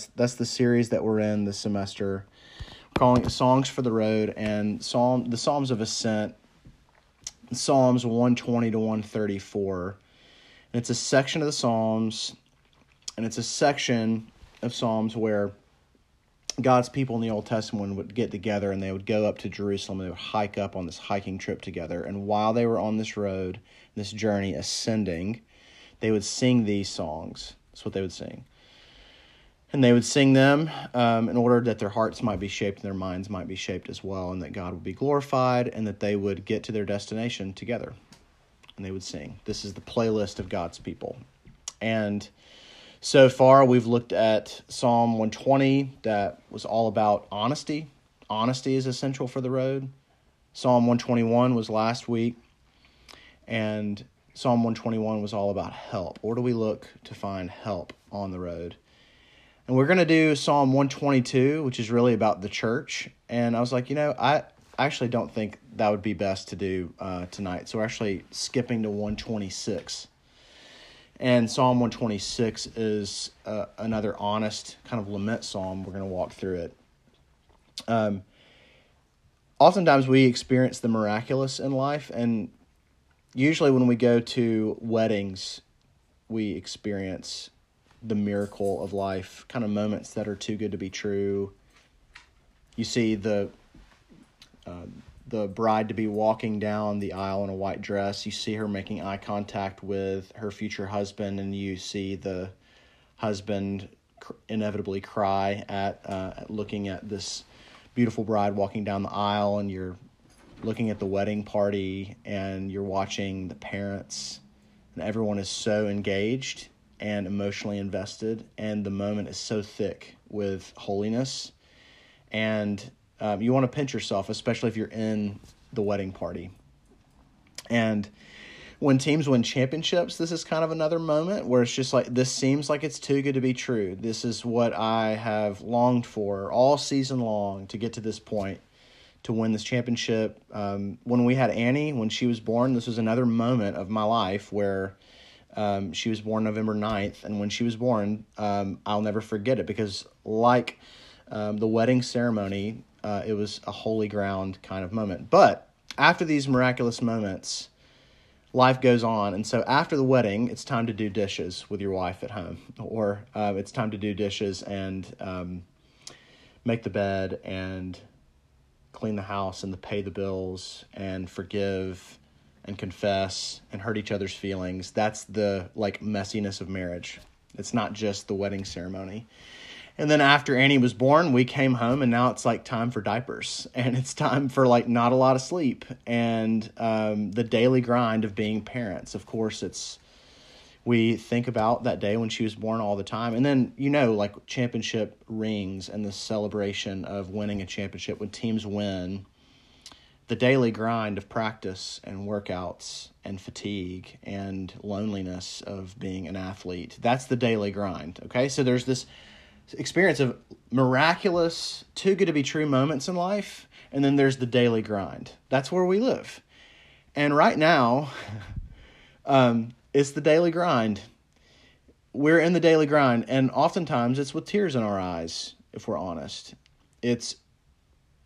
That's that's the series that we're in this semester. We're calling it Songs for the Road and Psalm the Psalms of Ascent. Psalms 120 to 134. And it's a section of the Psalms and it's a section of Psalms where God's people in the Old Testament would get together and they would go up to Jerusalem and they would hike up on this hiking trip together. And while they were on this road, this journey, ascending, they would sing these songs. That's what they would sing. And they would sing them um, in order that their hearts might be shaped and their minds might be shaped as well, and that God would be glorified and that they would get to their destination together. And they would sing. This is the playlist of God's people. And so far, we've looked at Psalm 120, that was all about honesty. Honesty is essential for the road. Psalm 121 was last week. And Psalm 121 was all about help. Where do we look to find help on the road? And we're going to do Psalm 122, which is really about the church. And I was like, you know, I actually don't think that would be best to do uh, tonight. So we're actually skipping to 126. And Psalm 126 is uh, another honest kind of lament psalm. We're going to walk through it. Um, oftentimes we experience the miraculous in life, and usually when we go to weddings, we experience the miracle of life, kind of moments that are too good to be true. You see the uh, the bride to be walking down the aisle in a white dress. You see her making eye contact with her future husband, and you see the husband cr- inevitably cry at, uh, at looking at this beautiful bride walking down the aisle, and you're looking at the wedding party, and you're watching the parents, and everyone is so engaged and emotionally invested, and the moment is so thick with holiness. And um, you want to pinch yourself, especially if you're in the wedding party. And when teams win championships, this is kind of another moment where it's just like, this seems like it's too good to be true. This is what I have longed for all season long to get to this point to win this championship. Um, when we had Annie, when she was born, this was another moment of my life where um, she was born November 9th. And when she was born, um, I'll never forget it because, like um, the wedding ceremony, uh, it was a holy ground kind of moment. But after these miraculous moments, life goes on. And so after the wedding, it's time to do dishes with your wife at home, or uh, it's time to do dishes and um, make the bed and clean the house and to pay the bills and forgive and confess and hurt each other's feelings. That's the like messiness of marriage. It's not just the wedding ceremony. And then after Annie was born, we came home and now it's like time for diapers and it's time for like not a lot of sleep and um, the daily grind of being parents. Of course, it's we think about that day when she was born all the time. And then, you know, like championship rings and the celebration of winning a championship when teams win, the daily grind of practice and workouts and fatigue and loneliness of being an athlete. That's the daily grind. Okay. So there's this experience of miraculous, too good to be true moments in life, and then there's the daily grind. That's where we live. And right now, um, it's the daily grind. We're in the daily grind, and oftentimes it's with tears in our eyes, if we're honest. It's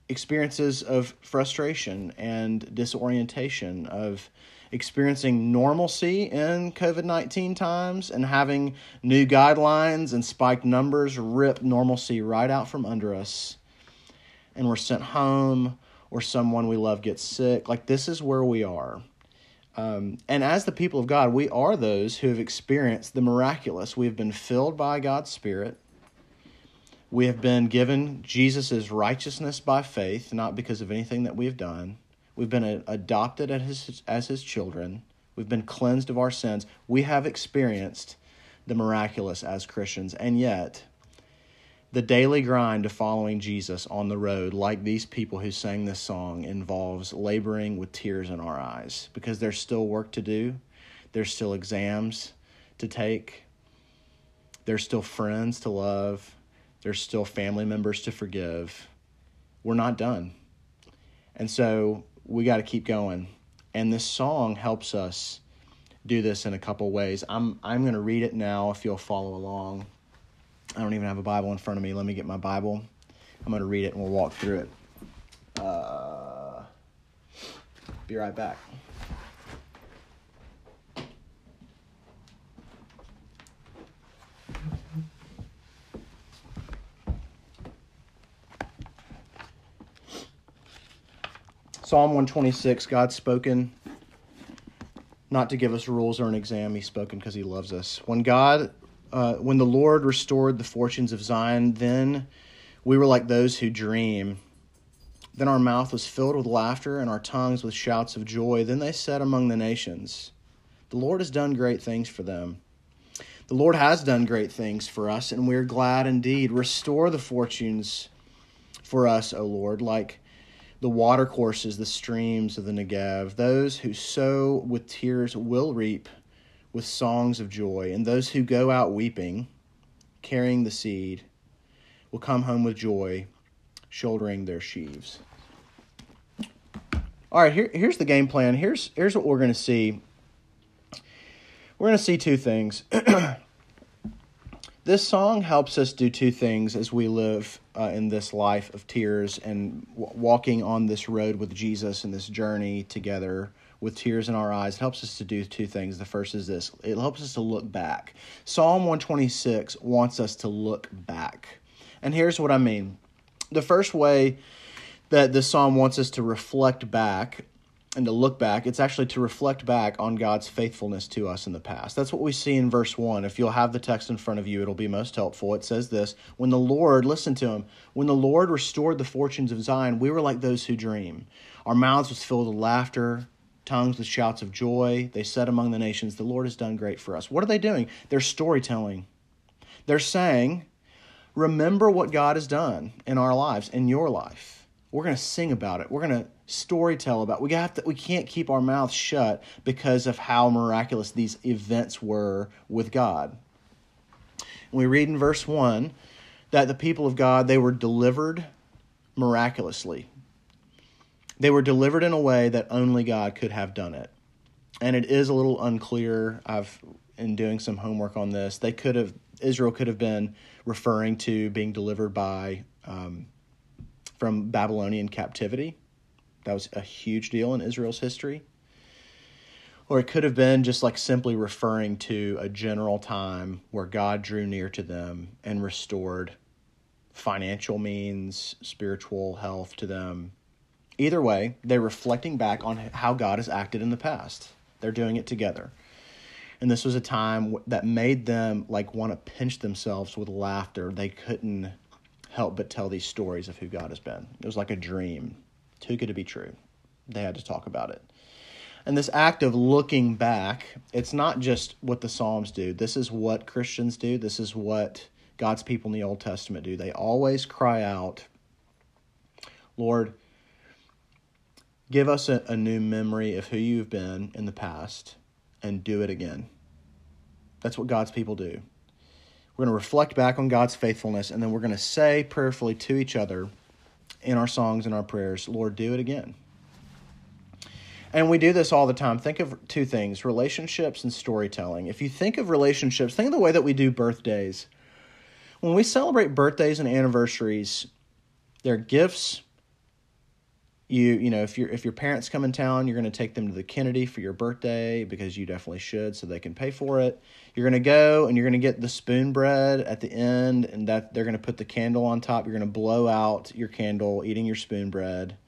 experiences of frustration and disorientation, of experiencing normalcy in COVID 19 times and having new guidelines and spiked numbers rip normalcy right out from under us. And we're sent home, or someone we love gets sick. Like, this is where we are. Um, and as the people of God, we are those who have experienced the miraculous. We have been filled by God's Spirit. We have been given Jesus' righteousness by faith, not because of anything that we have done. We've been adopted as his, as his children. We've been cleansed of our sins. We have experienced the miraculous as Christians. And yet, the daily grind of following Jesus on the road, like these people who sang this song, involves laboring with tears in our eyes because there's still work to do, there's still exams to take, there's still friends to love, there's still family members to forgive. We're not done. And so we got to keep going. And this song helps us do this in a couple ways. I'm I'm going to read it now if you'll follow along. I don't even have a Bible in front of me. Let me get my Bible. I'm going to read it and we'll walk through it. Uh, be right back. Psalm 126 God's spoken not to give us rules or an exam. He's spoken because he loves us. When God, uh, when the Lord restored the fortunes of Zion, then we were like those who dream. Then our mouth was filled with laughter and our tongues with shouts of joy. Then they said among the nations, The Lord has done great things for them. The Lord has done great things for us, and we're glad indeed. Restore the fortunes for us, O Lord, like the watercourses, the streams of the Negev. Those who sow with tears will reap with songs of joy, and those who go out weeping, carrying the seed, will come home with joy, shouldering their sheaves. All right, here, here's the game plan. Here's here's what we're going to see. We're going to see two things. This song helps us do two things as we live uh, in this life of tears and w- walking on this road with Jesus and this journey together with tears in our eyes. It helps us to do two things. The first is this it helps us to look back. Psalm 126 wants us to look back. And here's what I mean the first way that this psalm wants us to reflect back and to look back, it's actually to reflect back on God's faithfulness to us in the past. That's what we see in verse 1. If you'll have the text in front of you, it'll be most helpful. It says this When the Lord, listen to him, when the Lord restored the fortunes of Zion, we were like those who dream. Our mouths was filled with laughter, tongues with shouts of joy. They said among the nations, The Lord has done great for us. What are they doing? They're storytelling. They're saying, Remember what God has done in our lives, in your life. We're going to sing about it. We're going to story tell about. We have to, we can't keep our mouths shut because of how miraculous these events were with God. And we read in verse 1 that the people of God they were delivered miraculously. They were delivered in a way that only God could have done it. And it is a little unclear. I've in doing some homework on this. They could have Israel could have been referring to being delivered by um, from Babylonian captivity that was a huge deal in Israel's history. Or it could have been just like simply referring to a general time where God drew near to them and restored financial means, spiritual health to them. Either way, they're reflecting back on how God has acted in the past. They're doing it together. And this was a time that made them like want to pinch themselves with laughter. They couldn't help but tell these stories of who God has been. It was like a dream too good to be true. They had to talk about it. And this act of looking back, it's not just what the Psalms do. This is what Christians do. This is what God's people in the Old Testament do. They always cry out, Lord, give us a, a new memory of who you've been in the past and do it again. That's what God's people do. We're going to reflect back on God's faithfulness, and then we're going to say prayerfully to each other, in our songs and our prayers, Lord, do it again. And we do this all the time. Think of two things relationships and storytelling. If you think of relationships, think of the way that we do birthdays. When we celebrate birthdays and anniversaries, they're gifts. You you know if your if your parents come in town, you're going to take them to the Kennedy for your birthday because you definitely should, so they can pay for it. You're going to go and you're going to get the spoon bread at the end, and that they're going to put the candle on top. You're going to blow out your candle, eating your spoon bread,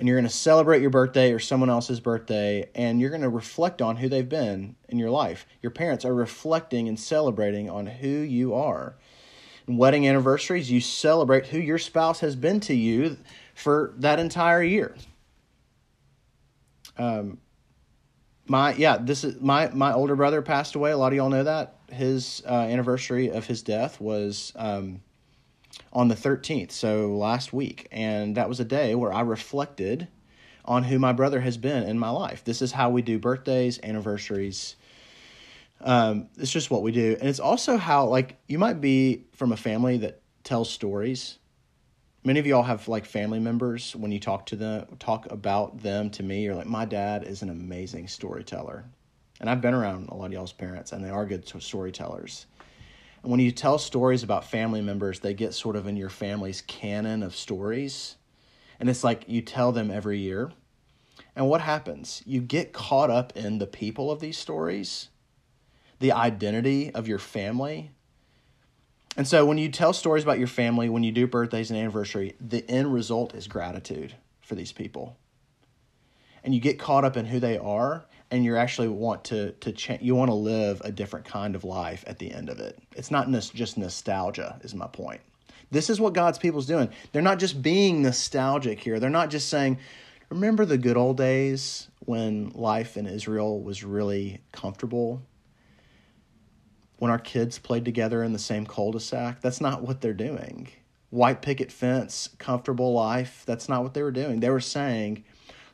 and you're going to celebrate your birthday or someone else's birthday, and you're going to reflect on who they've been in your life. Your parents are reflecting and celebrating on who you are. In wedding anniversaries, you celebrate who your spouse has been to you for that entire year. Um, my yeah, this is my my older brother passed away. A lot of y'all know that his uh, anniversary of his death was um, on the thirteenth, so last week, and that was a day where I reflected on who my brother has been in my life. This is how we do birthdays, anniversaries. Um, it's just what we do, and it's also how like you might be from a family that tells stories many of y'all have like family members when you talk to them talk about them to me you're like my dad is an amazing storyteller and i've been around a lot of y'all's parents and they are good storytellers And when you tell stories about family members, they get sort of in your family's canon of stories. And it's like you tell them every year. And what happens? You get caught up in the people of these stories, the identity of your family. And so when you tell stories about your family, when you do birthdays and anniversary, the end result is gratitude for these people. And you get caught up in who they are and you actually want to to change you want to live a different kind of life at the end of it. It's not just nostalgia is my point. This is what god's people's doing. They're not just being nostalgic here. They're not just saying remember the good old days when life in israel was really comfortable when our kids played together in the same cul-de-sac that's not what they're doing white picket fence comfortable life that's not what they were doing they were saying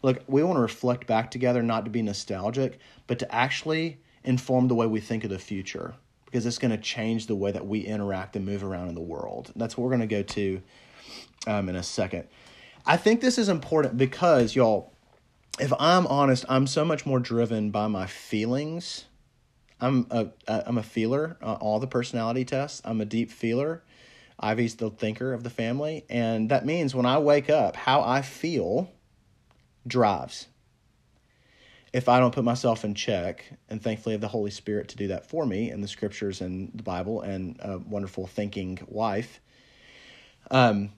look, we want to reflect back together, not to be nostalgic, but to actually inform the way we think of the future because it's going to change the way that we interact and move around in the world. That's what we're going to go to um, in a second. I think this is important because, y'all, if I'm honest, I'm so much more driven by my feelings. I'm a I'm a feeler. Uh, all the personality tests. I'm a deep feeler. Ivy's the thinker of the family, and that means when I wake up, how I feel drives. If I don't put myself in check, and thankfully I have the Holy Spirit to do that for me and the scriptures and the Bible and a wonderful thinking wife. Um,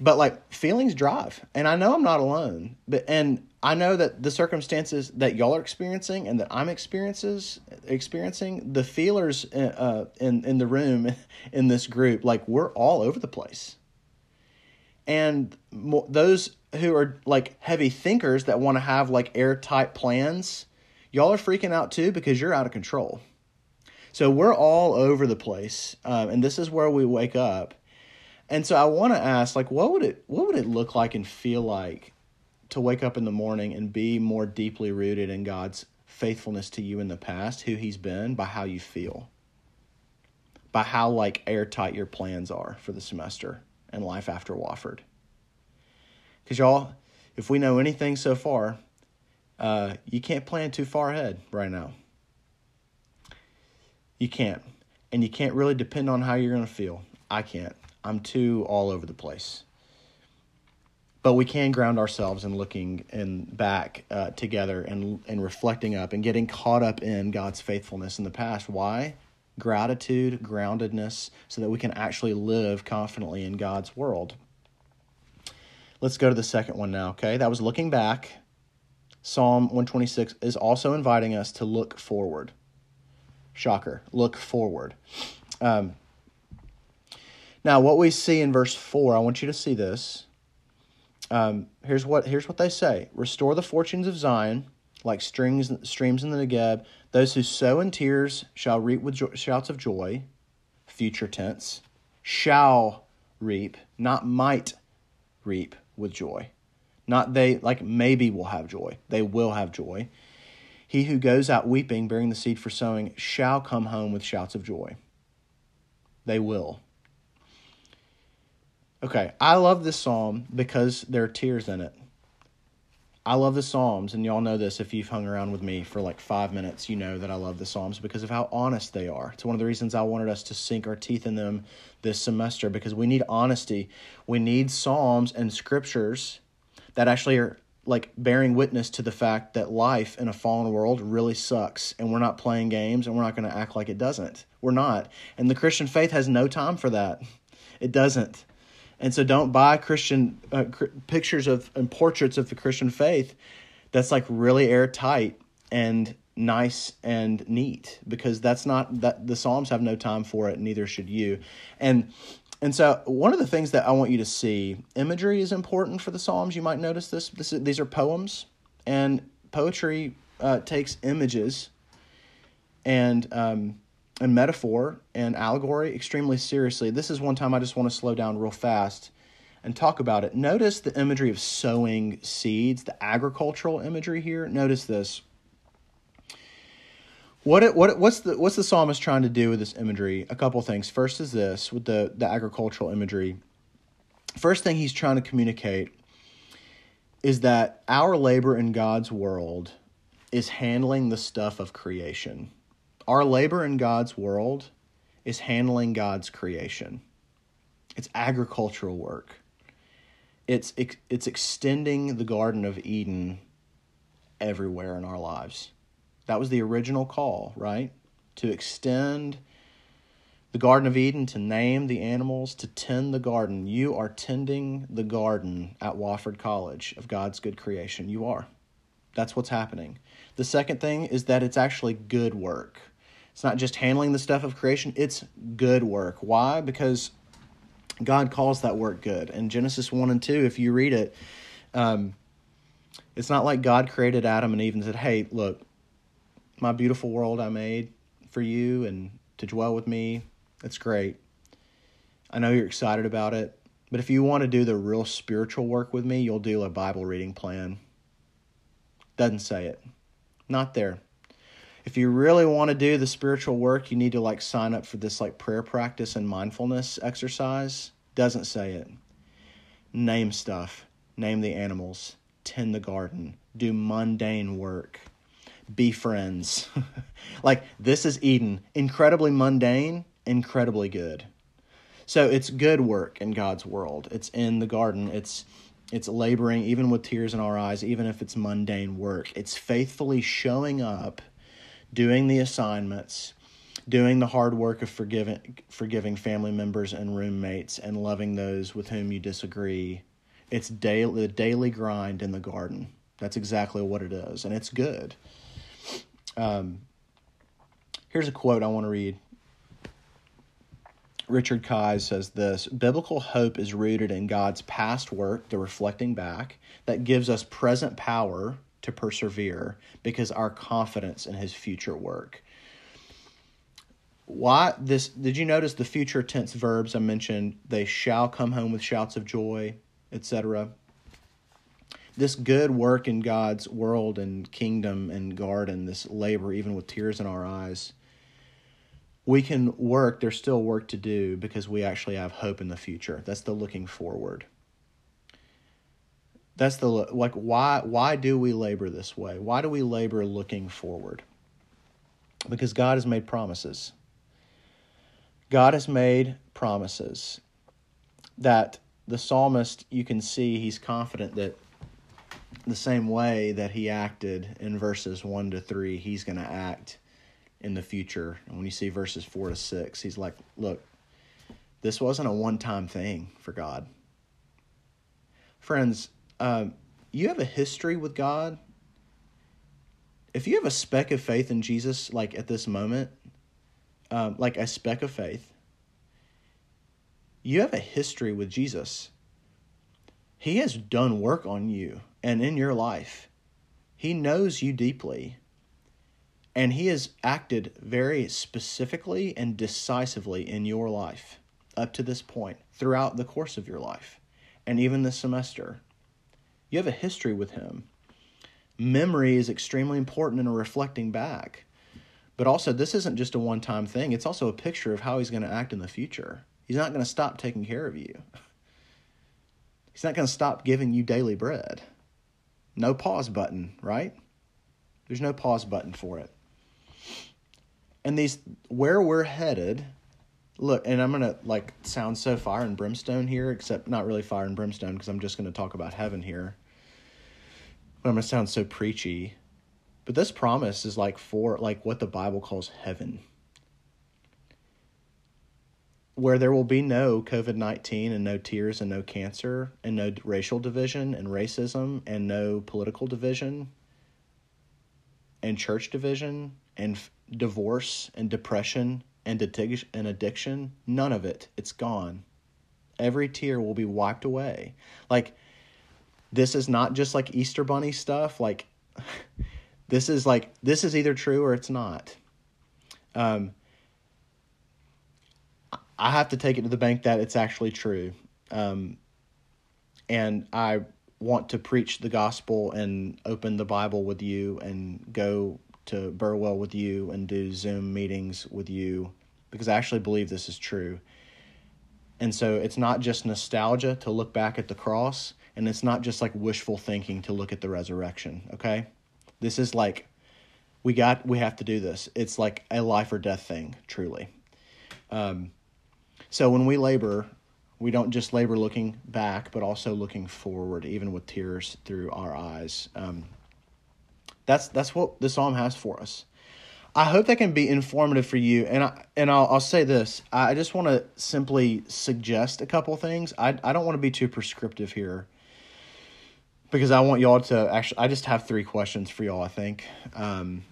but like feelings drive, and I know I'm not alone. But and I know that the circumstances that y'all are experiencing and that I'm experiences experiencing, the feelers uh, in in the room in this group, like we're all over the place. And those who are like heavy thinkers that want to have like airtight plans, y'all are freaking out too because you're out of control. So we're all over the place, um, and this is where we wake up. And so I want to ask, like, what would it what would it look like and feel like to wake up in the morning and be more deeply rooted in God's faithfulness to you in the past, who He's been, by how you feel, by how like airtight your plans are for the semester and life after Wofford. Because, y'all, if we know anything so far, uh, you can't plan too far ahead right now. You can't. And you can't really depend on how you're going to feel. I can't. I'm too all over the place. But we can ground ourselves in looking and back uh, together and and reflecting up and getting caught up in God's faithfulness in the past. Why? Gratitude, groundedness, so that we can actually live confidently in God's world. Let's go to the second one now, okay? That was looking back. Psalm 126 is also inviting us to look forward. Shocker, look forward. Um, now, what we see in verse 4, I want you to see this. Um, here's what here's what they say: Restore the fortunes of Zion, like strings streams in the Negeb. Those who sow in tears shall reap with jo- shouts of joy. Future tense. Shall reap, not might reap with joy. Not they, like maybe will have joy. They will have joy. He who goes out weeping, bearing the seed for sowing, shall come home with shouts of joy. They will. Okay, I love this psalm because there are tears in it. I love the Psalms, and y'all know this if you've hung around with me for like five minutes, you know that I love the Psalms because of how honest they are. It's one of the reasons I wanted us to sink our teeth in them this semester because we need honesty. We need Psalms and scriptures that actually are like bearing witness to the fact that life in a fallen world really sucks and we're not playing games and we're not going to act like it doesn't. We're not. And the Christian faith has no time for that. It doesn't. And so don't buy Christian uh, cr- pictures of and portraits of the Christian faith that's like really airtight and nice and neat because that's not that the Psalms have no time for it, neither should you. And and so one of the things that I want you to see, imagery is important for the Psalms. You might notice this. this is, these are poems, and poetry uh, takes images and um, and metaphor and allegory extremely seriously. This is one time I just want to slow down real fast and talk about it. Notice the imagery of sowing seeds, the agricultural imagery here. Notice this. What it, what what's the what's the psalmist trying to do with this imagery? A couple things. First is this with the the agricultural imagery. First thing he's trying to communicate is that our labor in God's world is handling the stuff of creation our labor in God's world is handling God's creation. It's agricultural work. It's it's extending the Garden of Eden everywhere in our lives. That was the original call, right? To extend the Garden of Eden, to name the animals, to tend the garden. You are tending the garden at Wofford College of God's good creation. You are. That's what's happening. The second thing is that it's actually good work. It's not just handling the stuff of creation, it's good work. Why? Because God calls that work good. In Genesis 1 and 2, if you read it, um, it's not like God created Adam and Eve and said, Hey, look, my beautiful world I made for you and to dwell with me, it's great. I know you're excited about it, but if you want to do the real spiritual work with me, you'll do a Bible reading plan. Doesn't say it. Not there. If you really want to do the spiritual work, you need to like sign up for this like prayer practice and mindfulness exercise. Doesn't say it. Name stuff. Name the animals tend the garden, do mundane work, be friends. like this is Eden, incredibly mundane, incredibly good. So it's good work in God's world. It's in the garden. It's it's laboring even with tears in our eyes, even if it's mundane work. It's faithfully showing up, doing the assignments, doing the hard work of forgiving forgiving family members and roommates and loving those with whom you disagree it's daily the daily grind in the garden. That's exactly what it is, and it's good. Um, here's a quote I want to read. Richard Keyes says this Biblical hope is rooted in God's past work, the reflecting back, that gives us present power to persevere because our confidence in his future work. Why this did you notice the future tense verbs I mentioned? They shall come home with shouts of joy etc. This good work in God's world and kingdom and garden, this labor, even with tears in our eyes, we can work. There's still work to do because we actually have hope in the future. That's the looking forward. That's the like why why do we labor this way? Why do we labor looking forward? Because God has made promises. God has made promises that the psalmist, you can see he's confident that the same way that he acted in verses 1 to 3, he's going to act in the future. And when you see verses 4 to 6, he's like, look, this wasn't a one time thing for God. Friends, um, you have a history with God. If you have a speck of faith in Jesus, like at this moment, um, like a speck of faith, you have a history with Jesus. He has done work on you and in your life. He knows you deeply. And He has acted very specifically and decisively in your life up to this point, throughout the course of your life, and even this semester. You have a history with Him. Memory is extremely important in a reflecting back. But also, this isn't just a one time thing, it's also a picture of how He's going to act in the future. He's not going to stop taking care of you. He's not going to stop giving you daily bread. No pause button, right? There's no pause button for it. And these where we're headed, look, and I'm to like sound so fire and brimstone here, except not really fire and brimstone because I'm just to talk about heaven here. But I'm to sound so preachy. But this promise is like for like what the Bible calls heaven where there will be no COVID 19 and no tears and no cancer and no racial division and racism and no political division and church division and f- divorce and depression and, and addiction. None of it. It's gone. Every tear will be wiped away. Like, this is not just like Easter Bunny stuff. Like, this is like, this is either true or it's not. Um, I have to take it to the bank that it's actually true. Um, and I want to preach the gospel and open the Bible with you and go to Burwell with you and do Zoom meetings with you because I actually believe this is true. And so it's not just nostalgia to look back at the cross, and it's not just like wishful thinking to look at the resurrection, okay? This is like we got we have to do this. It's like a life or death thing, truly. Um, so when we labor, we don't just labor looking back, but also looking forward, even with tears through our eyes. Um, that's that's what the psalm has for us. I hope that can be informative for you, and I and I'll, I'll say this: I just want to simply suggest a couple things. I I don't want to be too prescriptive here because I want y'all to actually. I just have three questions for y'all. I think, um,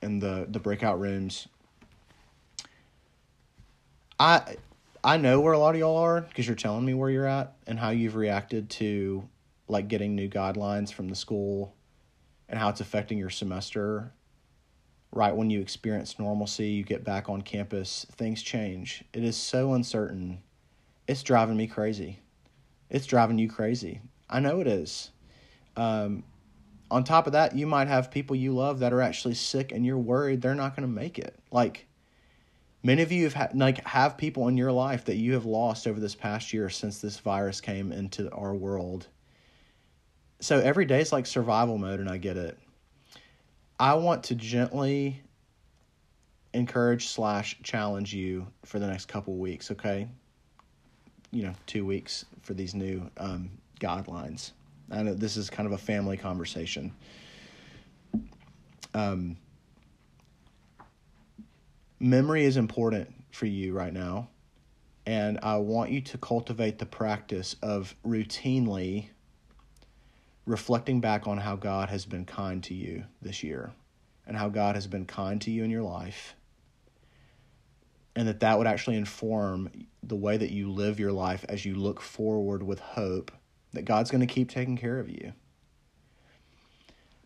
in the the breakout rooms. I I know where a lot of y'all are because you're telling me where you're at and how you've reacted to like getting new guidelines from the school and how it's affecting your semester. Right when you experience normalcy, you get back on campus, things change. It is so uncertain. It's driving me crazy. It's driving you crazy. I know it is. Um, on top of that, you might have people you love that are actually sick and you're worried they're not going to make it. Like, Many of you have ha- like have people in your life that you have lost over this past year since this virus came into our world. So every day is like survival mode, and I get it. I want to gently encourage slash challenge you for the next couple weeks. Okay, you know, two weeks for these new um, guidelines. I know this is kind of a family conversation. Um, memory is important for you right now. And I want you to cultivate the practice of routinely reflecting back on how God has been kind to you this year and how God has been kind to you in your life. And that that would actually inform the way that you live your life as you look forward with hope that God's going to keep taking care of you.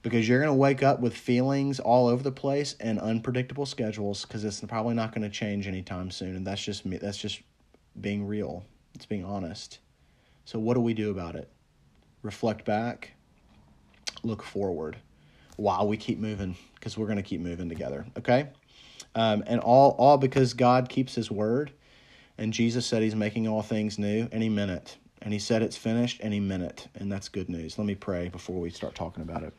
Because you're going to wake up with feelings all over the place and unpredictable schedules because it's probably not going to change anytime soon and that's just me that's just being real. It's being honest. So what do we do about it reflect back look forward while we keep moving because we're going to keep moving together okay? Um, and all all because god keeps his word and jesus said he's making all things new any minute and he said it's finished any minute and that's good news. Let me pray before we start talking about it